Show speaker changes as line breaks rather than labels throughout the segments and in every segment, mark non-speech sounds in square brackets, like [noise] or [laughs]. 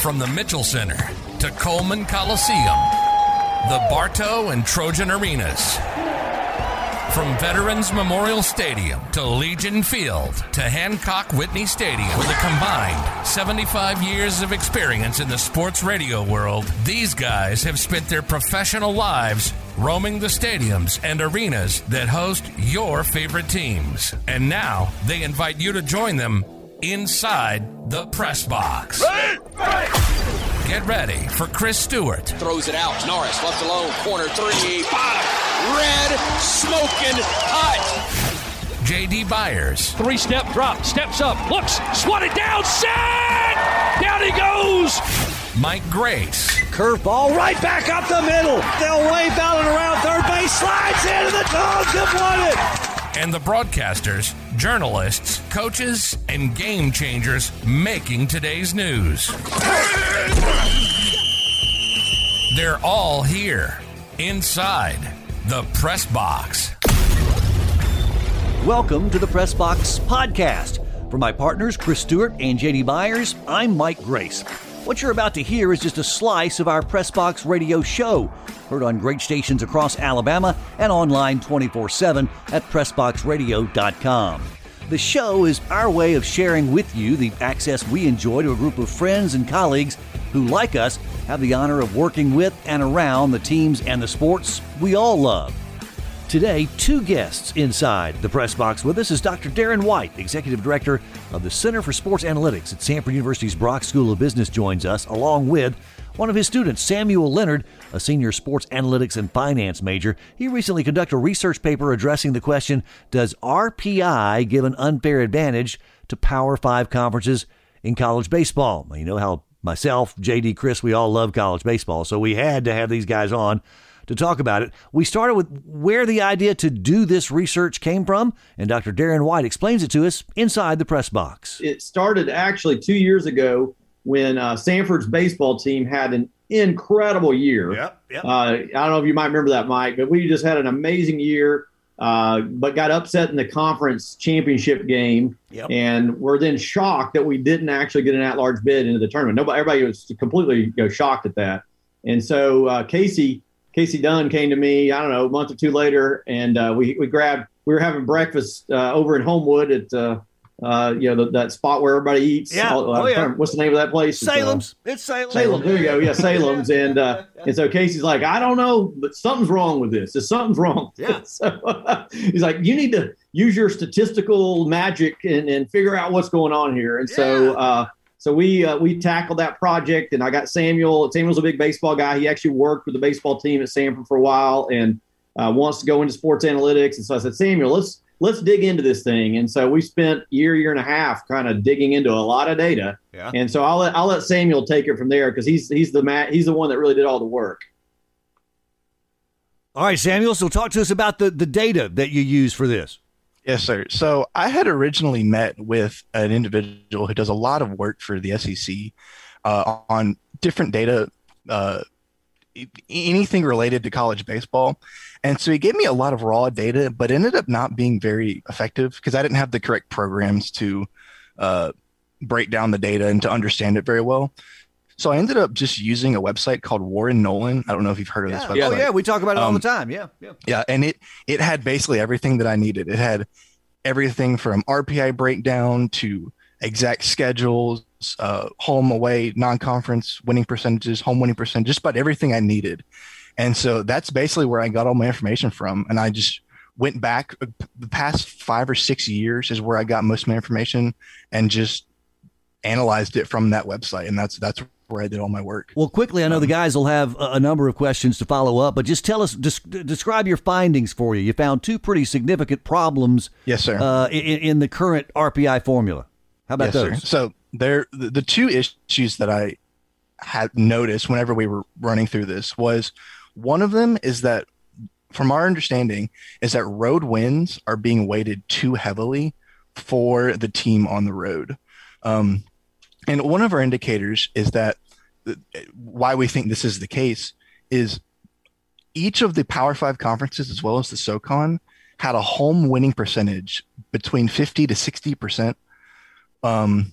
From the Mitchell Center to Coleman Coliseum, the Bartow and Trojan Arenas. From Veterans Memorial Stadium to Legion Field to Hancock Whitney Stadium, with a combined 75 years of experience in the sports radio world, these guys have spent their professional lives roaming the stadiums and arenas that host your favorite teams. And now they invite you to join them inside the press box. Get ready for Chris Stewart,
Throws it out. Norris left alone. Corner three. Bottom. Red. Smoking hot.
JD Byers,
Three step drop, steps up, looks, swatted down, set! Down he goes!
Mike Grace,
Curveball right back up the middle. They'll wave out and around third base. Slides into the dogs have won it.
And the broadcasters, journalists, coaches, and game changers making today's news. They're all here inside the press box.
Welcome to the Press Box Podcast. For my partners, Chris Stewart and JD Byers, I'm Mike Grace. What you're about to hear is just a slice of our Press Box radio show, heard on great stations across Alabama and online 24 7 at PressBoxRadio.com. The show is our way of sharing with you the access we enjoy to a group of friends and colleagues who, like us, have the honor of working with and around the teams and the sports we all love. Today, two guests inside the press box with us is Dr. Darin White, Executive Director of the Center for Sports Analytics at Samford University's Brock School of Business, joins us, along with one of his students, Samuel Leonard, a senior sports analytics and finance major. He recently conducted a research paper addressing the question Does RPI give an unfair advantage to Power Five conferences in college baseball? You know how myself, JD, Chris, we all love college baseball, so we had to have these guys on to talk about it. We started with where the idea to do this research came from, and Dr. Darin White explains it to us inside the press box.
it started actually two years ago when uh, Samford's baseball team had an incredible year.
Yep, yep.
Uh, I don't know if you might remember that, Mike, but we just had an amazing year, uh, but got upset in the conference championship game,
Yep.
and were then shocked that we didn't actually get an at-large bid into the tournament. Nobody, everybody was completely you know, shocked at that, and so uh, Casey Casey Dunn came to me, I don't know, a month or two later, and uh, we we grabbed. We were having breakfast uh, over in Homewood at uh, uh, you know the, that spot where everybody eats.
Yeah.
All-
Oh, yeah.
What's the name of that place? It's, uh,
Salem's. It's Salem.
Salem. There you go. Yeah, Salem's. [laughs] And uh, and so Casey's like, I don't know, but something's wrong with this. There's something's wrong. [laughs]
Yeah.
so [laughs] he's like, you need to use your statistical magic and, and figure out what's going on here. And so uh, so we uh, we tackled that project, and I got Samuel. Samuel's a big baseball guy. He actually worked with the baseball team at Samford for a while, and uh, wants to go into sports analytics. And so I said, Samuel, let's let's dig into this thing. And so we spent year year and a half kind of digging into a lot of data.
Yeah.
And so I'll let I'll let Samuel take it from there because he's he's the ma- he's the one that really did all the work.
All right, Samuel. So talk to us about the, the data that you use for this.
Yes, sir. So I had originally met with an individual who does a lot of work for the SEC uh, on different data, uh, anything related to college baseball. And so he gave me a lot of raw data, but ended up not being very effective because I didn't have the correct programs to uh, break down the data and to understand it very well. So I ended up just using a website called Warren Nolan. I don't know if you've heard of this website.
Oh, yeah. We talk about it all
Um,
the time. Yeah. Yeah.
Yeah, and it it had basically everything that I needed. It had everything from RPI breakdown to exact schedules, uh, home away, non-conference winning percentages, home winning percent, just about everything I needed. And so that's basically where I got all my information from. And I just went back uh, the past five or six years is where I got most of my information and just analyzed it from that website. And that's that's where I did all my work.
Well, quickly, I know the guys will have a, a number of questions to follow up, but just tell us, des- describe your findings for you. You found two pretty significant problems
Yes, sir.
uh, in, in the current RPI formula. How about
Yes, sir.
those?
So there, the, the two issues that I had noticed whenever we were running through this was one of them is that, from our understanding, is that road wins are being weighted too heavily for the team on the road. Um, and one of our indicators is that why we think this is the case is each of the Power Five conferences, as well as the SoCon, had a home winning percentage between 50 to 60 percent um,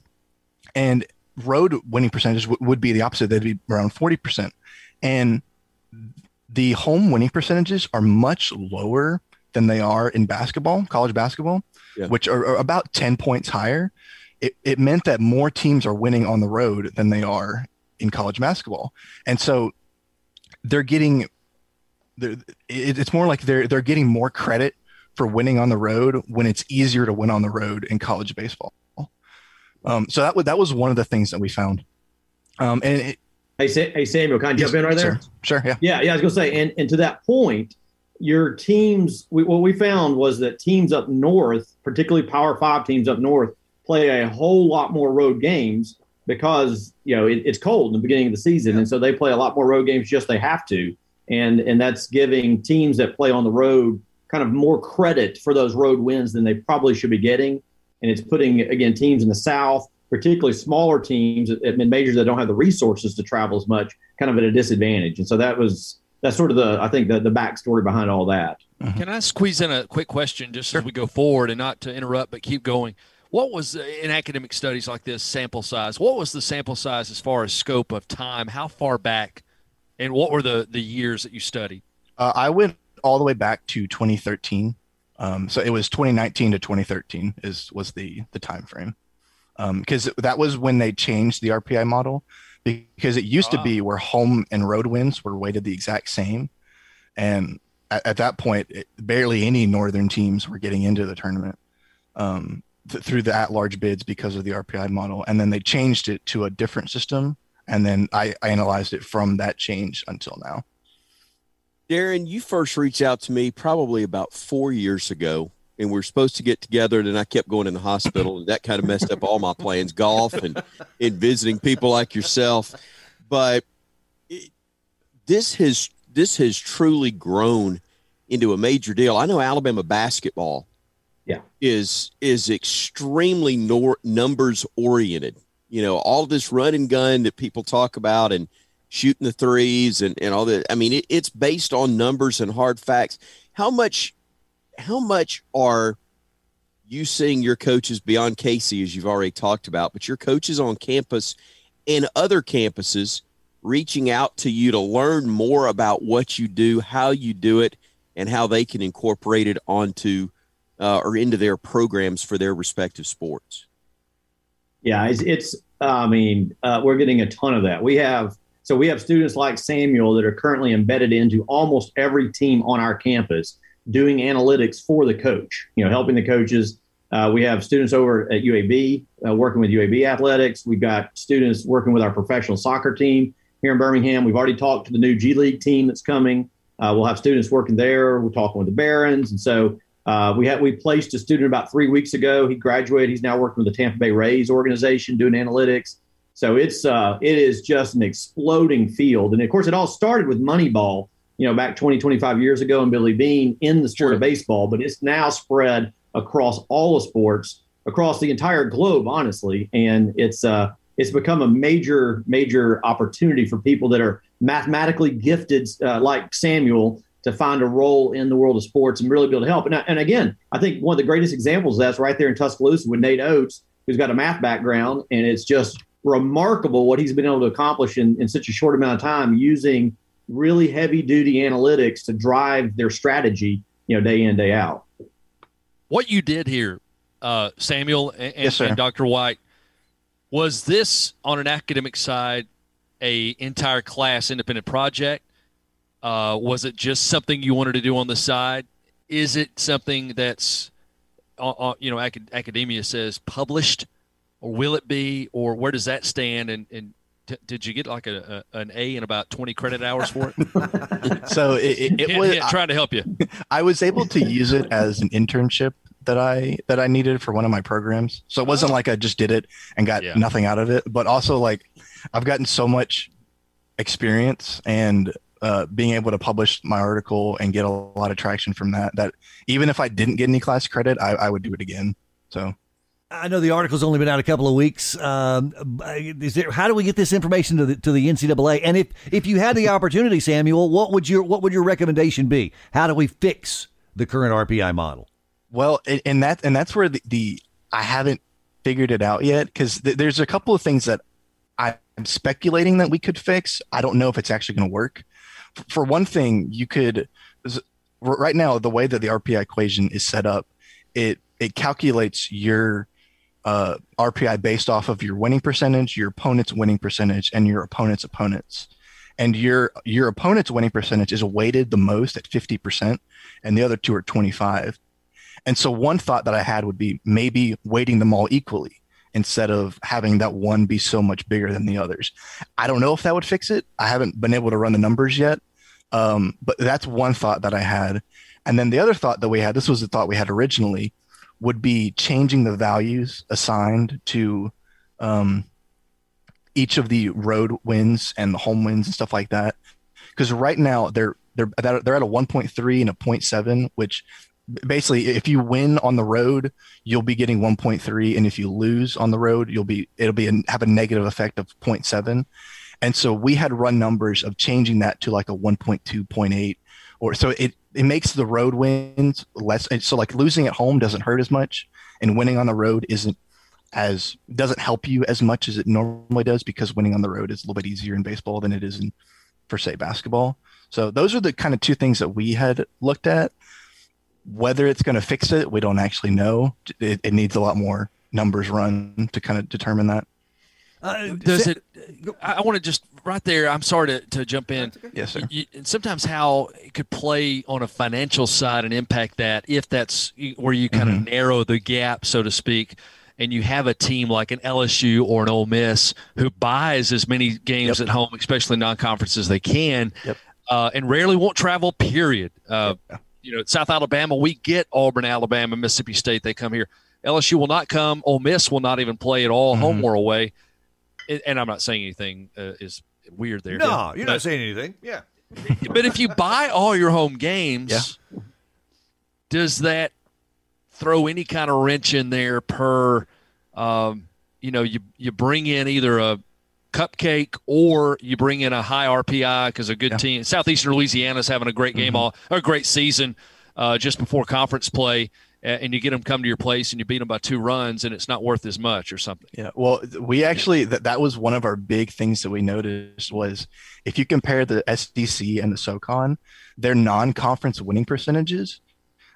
and road winning percentages w- would be the opposite. They'd be around 40%. And the home winning percentages are much lower than they are in basketball, college basketball, yeah. which are, are, about 10 points higher. It, it meant that more teams are winning on the road than they are in college basketball. And so they're getting, they're, it, it's more like they're, they're getting more credit for winning on the road when it's easier to win on the road in college baseball. Um, so that was, that was one of the things that we found. Um, and it,
Hey, hey Samuel, can I jump yes, in right there?
Sure, sure, yeah.
Yeah, yeah, I was to say, and, and to that point, your teams, we, what we found was that teams up north, particularly Power Five teams up north, play a whole lot more road games because you know it, it's cold in the beginning of the season, yeah. and so they play a lot more road games just they have to, and and that's giving teams that play on the road kind of more credit for those road wins than they probably should be getting, and it's putting again teams in the South particularly smaller teams in majors that don't have the resources to travel as much, kind of at a disadvantage. And so that was that's sort of the I think the the backstory behind all that.
Mm-hmm. Can I squeeze in a quick question just sure. as we go forward and not to interrupt but keep going? What was in academic studies like this sample size? What was the sample size as far as scope of time? How far back, and what were the the years that you studied?
Uh, I went all the way back to 2013. Um, so it was 2019 to 2013 is was the the time frame because um, that was when they changed the RPI model because it used oh. to be where home and road wins were weighted the exact same, and at, at that point, it, barely any northern teams were getting into the tournament um, th- through the at-large bids because of the RPI model, and then they changed it to a different system, and then I, I analyzed it from that change until now.
Darin, you first reached out to me probably about four years ago and we are supposed to get together. And I kept going in the hospital, and that kind of messed up all my plans, golf and and visiting people like yourself. But it, this has this has truly grown into a major deal. I know Alabama basketball,
yeah,
is is extremely nor- numbers oriented. You know, all this run and gun that people talk about and shooting the threes and, and all that. I mean, it, it's based on numbers and hard facts. How much how much are you seeing your coaches beyond Casey, as you've already talked about, but your coaches on campus and other campuses reaching out to you to learn more about what you do, how you do it, and how they can incorporate it onto uh, or into their programs for their respective sports?
Yeah, it's, it's I mean, uh, we're getting a ton of that. We have so we have students like Samuel that are currently embedded into almost every team on our campus doing analytics for the coach, you know, helping the coaches. Uh, we have students over at UAB uh, working with UAB athletics. We've got students working with our professional soccer team here in Birmingham. We've already talked to the new G League team that's coming. Uh, we'll have students working there. We're talking with the Barons, and so uh, we had we placed a student about three weeks ago. He graduated. He's now working with the Tampa Bay Rays organization doing analytics. So it's uh, it is just an exploding field, and of course, it all started with Moneyball you know, back 20, 25 years ago and Billy Beane in the sport sure. of baseball, but it's now spread across all the sports, across the entire globe, honestly. And it's uh it's become a major, major opportunity for people that are mathematically gifted, uh, like Samuel, to find a role in the world of sports and really be able to help. And, and again, I think one of the greatest examples of that's right there in Tuscaloosa with Nate Oats, who's got a math background, and it's just remarkable what he's been able to accomplish in, in such a short amount of time using really heavy duty analytics to drive their strategy, you know, day in, day out.
What you did here, uh, Samuel and, yes, and Dr. White, was this on an academic side a entire class independent project? Uh, was it just something you wanted to do on the side? Is it something that's, uh, uh you know, acad- academia says published, or will it be, or where does that stand? And, and T- did you get like a, a, an A in about 20 credit hours for
it? [laughs] so it, it, it was
trying to help you. [laughs]
I was able to use it as an internship that I that I needed for one of my programs. So it wasn't oh. like I just did it and got yeah. nothing out of it, but also like I've gotten so much experience and uh, being able to publish my article and get a lot of traction from that. That even if I didn't get any class credit, I, I would do it again. So
I know the article's only been out a couple of weeks. Um, is there, how do we get this information to the to the NCAA? And if if you had the [laughs] opportunity, Samuel, what would your what would your recommendation be? How do we fix the current RPI model?
Well, and that and that's where the, the I haven't figured it out yet because th- there's a couple of things that I'm speculating that we could fix. I don't know if it's actually going to work. For one thing, you could right now the way that the RPI equation is set up, it it calculates your uh, RPI based off of your winning percentage, your opponent's winning percentage, and your opponent's opponents. And your your opponent's winning percentage is weighted the most at 50%, and the other two are 25. And so one thought that I had would be maybe weighting them all equally instead of having that one be so much bigger than the others. I don't know if that would fix it. I haven't been able to run the numbers yet. Um, but that's one thought that I had. And then the other thought that we had, this was the thought we had originally, would be changing the values assigned to um, each of the road wins and the home wins and stuff like that. Because right now they're they're they're at a 1.3 and a 0.7, which basically if you win on the road you'll be getting 1.3 and if you lose on the road you'll be it'll be have a negative effect of 0.7 and so we had run numbers of changing that to like a 1.2.8 or so it it makes the road wins less so like losing at home doesn't hurt as much and winning on the road isn't as doesn't help you as much as it normally does because winning on the road is a little bit easier in baseball than it is in for say basketball. So those are the kind of two things that we had looked at whether it's going to fix it, we don't actually know. It, it, needs a lot more numbers run to kind of determine that.
Uh, Does it? I, I want to just right there. I'm sorry to, to jump in.
Okay. Yes, sir.
You, and sometimes how it could play on a financial side and impact that if that's where you kind mm-hmm. of narrow the gap, so to speak. And you have a team like an LSU or an Ole Miss who buys as many games yep. at home, especially non-conference, as they can, yep. uh, and rarely won't travel. Period. Uh, yep you know, South Alabama, we get Auburn, Alabama, Mississippi State. They come here. LSU will not come. Ole Miss will not even play at all, mm-hmm. home or away. And I'm not saying anything uh, is weird there.
No, you're but, not saying anything. Yeah. [laughs]
but if you buy all your home games, yeah. does that throw any kind of wrench in there per, um, you know, you, you bring in either a cupcake or you bring in a high RPI because a good yeah. team. Southeastern Louisiana is having a great game mm-hmm. all a great season uh, just before conference play. And you get them come to your place and you beat them by two runs and it's not worth as much or something.
Yeah. Well, we actually, that, that was one of our big things that we noticed was if you compare the SEC and the SoCon, their non-conference winning percentages,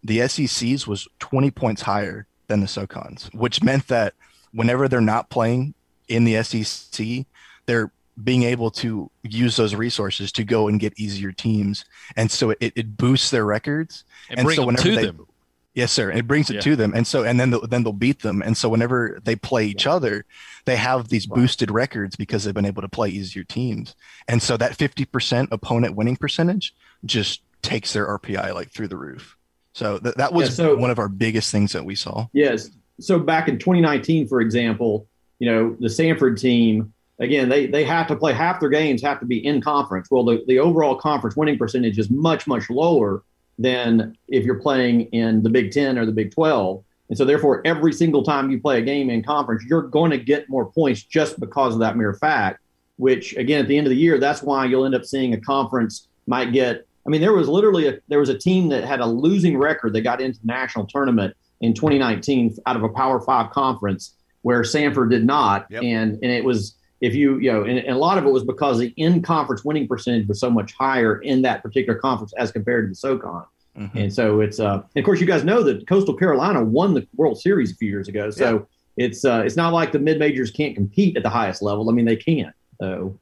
the SEC's was 20 points higher than the SoCons, which meant that whenever they're not playing in the SEC, they're being able to use those resources to go and get easier teams, and so it, it boosts their records.
And, and so whenever they, them.
Yes, sir. It brings it yeah. to them, and so and then they'll, then they'll beat them, and so whenever they play each other, they have these wow. boosted records because they've been able to play easier teams, and so that fifty percent opponent winning percentage just takes their RPI like through the roof. So th- that was yeah, so, one of our biggest things that we saw.
Yes. So back in 2019, for example, you know the Samford team again, they they have to play half their games have to be in conference. Well, the, the overall conference winning percentage is much much lower than if you're playing in the Big Ten or the Big Twelve. And so, therefore, every single time you play a game in conference, you're going to get more points just because of that mere fact. Which, again, at the end of the year, that's why you'll end up seeing a conference might get. I mean, there was literally a, there was a team that had a losing record that got into the national tournament in 2019 out of a Power Five conference, where Samford did not, yep. and and it was if you you know and, and, a lot of it was because the in conference winning percentage was so much higher in that particular conference as compared to the SoCon. Mm-hmm. And so it's uh and of course you guys know that Coastal Carolina won the World Series a few years ago. So yeah. it's uh it's not like the mid majors can't compete at the highest level. I mean they can. So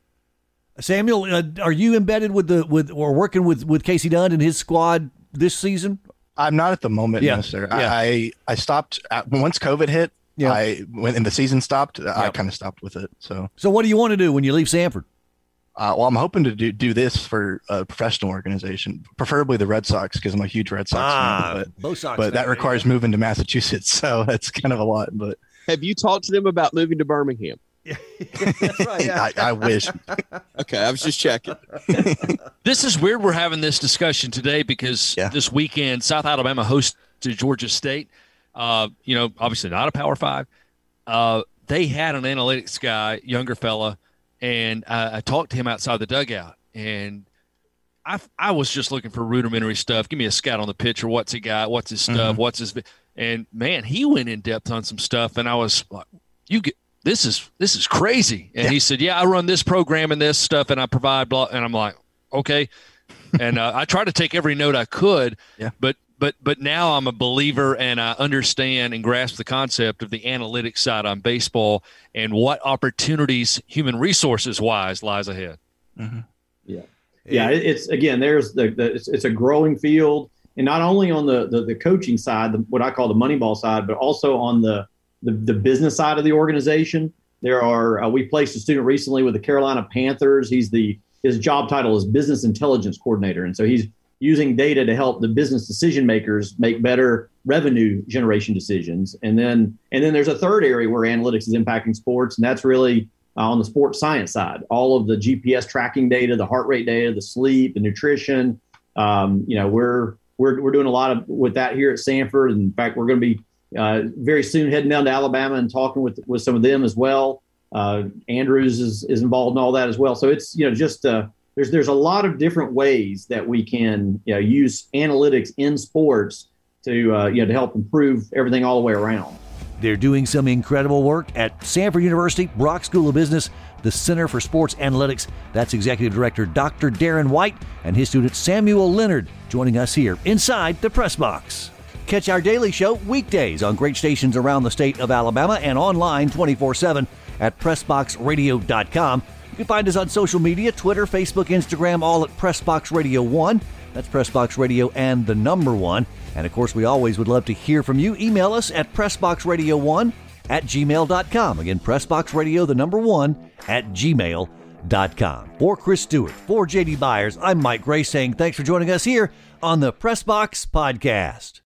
Samuel, uh, are you embedded with the with or working with with Casey Dunn and his squad this season?
I'm not at the moment, yeah. no, sir. Yeah. I I stopped at, once COVID hit. Yeah. I when the season stopped, yep. I kind of stopped with it. So
So what do you want to do when you leave Samford?
Uh, well, I'm hoping to do, do this for a professional organization, preferably the Red Sox, because I'm a huge Red Sox ah, fan. But, Sox but that requires yeah. moving to Massachusetts, [laughs] so that's kind of a lot. But
have you talked to them about moving to Birmingham? [laughs]
that's right. Yeah. [laughs] I, I, wish.
okay, I was just checking.
this is weird. We're having this discussion today because yeah. this weekend South Alabama hosted Georgia State. Uh, you know, obviously not a Power Five. Uh, they had an analytics guy, younger fella, and I, I talked to him outside the dugout, and I I was just looking for rudimentary stuff. Give me a scout on the pitcher. What's he got? What's his stuff? Mm-hmm. What's his? And man, he went in depth on some stuff, and I was like, you get this is this is crazy. And yeah. he said, yeah, I run this program and this stuff, and I provide blah. And I'm like, okay. and uh, I try to take every note I could.
Yeah.
But but but now I'm a believer and I understand and grasp the concept of the analytics side on baseball and what opportunities human resources wise lies ahead.
Mm-hmm. Yeah, yeah. It's again, there's the, the it's, it's, a growing field, and not only on the the, the coaching side, the, what I call the moneyball side, but also on the, the the business side of the organization. There are uh, we placed a student recently with the Carolina Panthers. He's the his job title is business intelligence coordinator, and so he's using data to help the business decision makers make better revenue generation decisions. And then and then there's a third area where analytics is impacting sports, and that's really uh, on the sports science side. All of the GPS tracking data, the heart rate data, the sleep, the nutrition. Um, you know, we're we're we're doing a lot of with that here at Samford. And in fact, we're going to be uh, very soon heading down to Alabama and talking with with some of them as well. Uh, Andrews is is involved in all that as well. So it's you know just uh, there's there's a lot of different ways that we can you know, use analytics in sports to uh, you know to help improve everything all the way around.
They're doing some incredible work at Samford University, Brock School of Business, the Center for Sports Analytics. That's Executive Director Dr. Darin White and his student Samuel Leonard joining us here inside the press box. Catch our daily show weekdays on great stations around the state of Alabama and online 24 7 at PressBoxRadio.com can find us on social media Twitter, Facebook, Instagram, all at Pressbox Radio 1. That's Pressbox Radio and the number one. And of course, we always would love to hear from you. Email us at PressboxRadio1 at gmail.com. Again, PressboxRadio, the number one, at gmail.com. For Chris Stewart, for JD Byers, I'm Mike Grace saying thanks for joining us here on the Pressbox Podcast.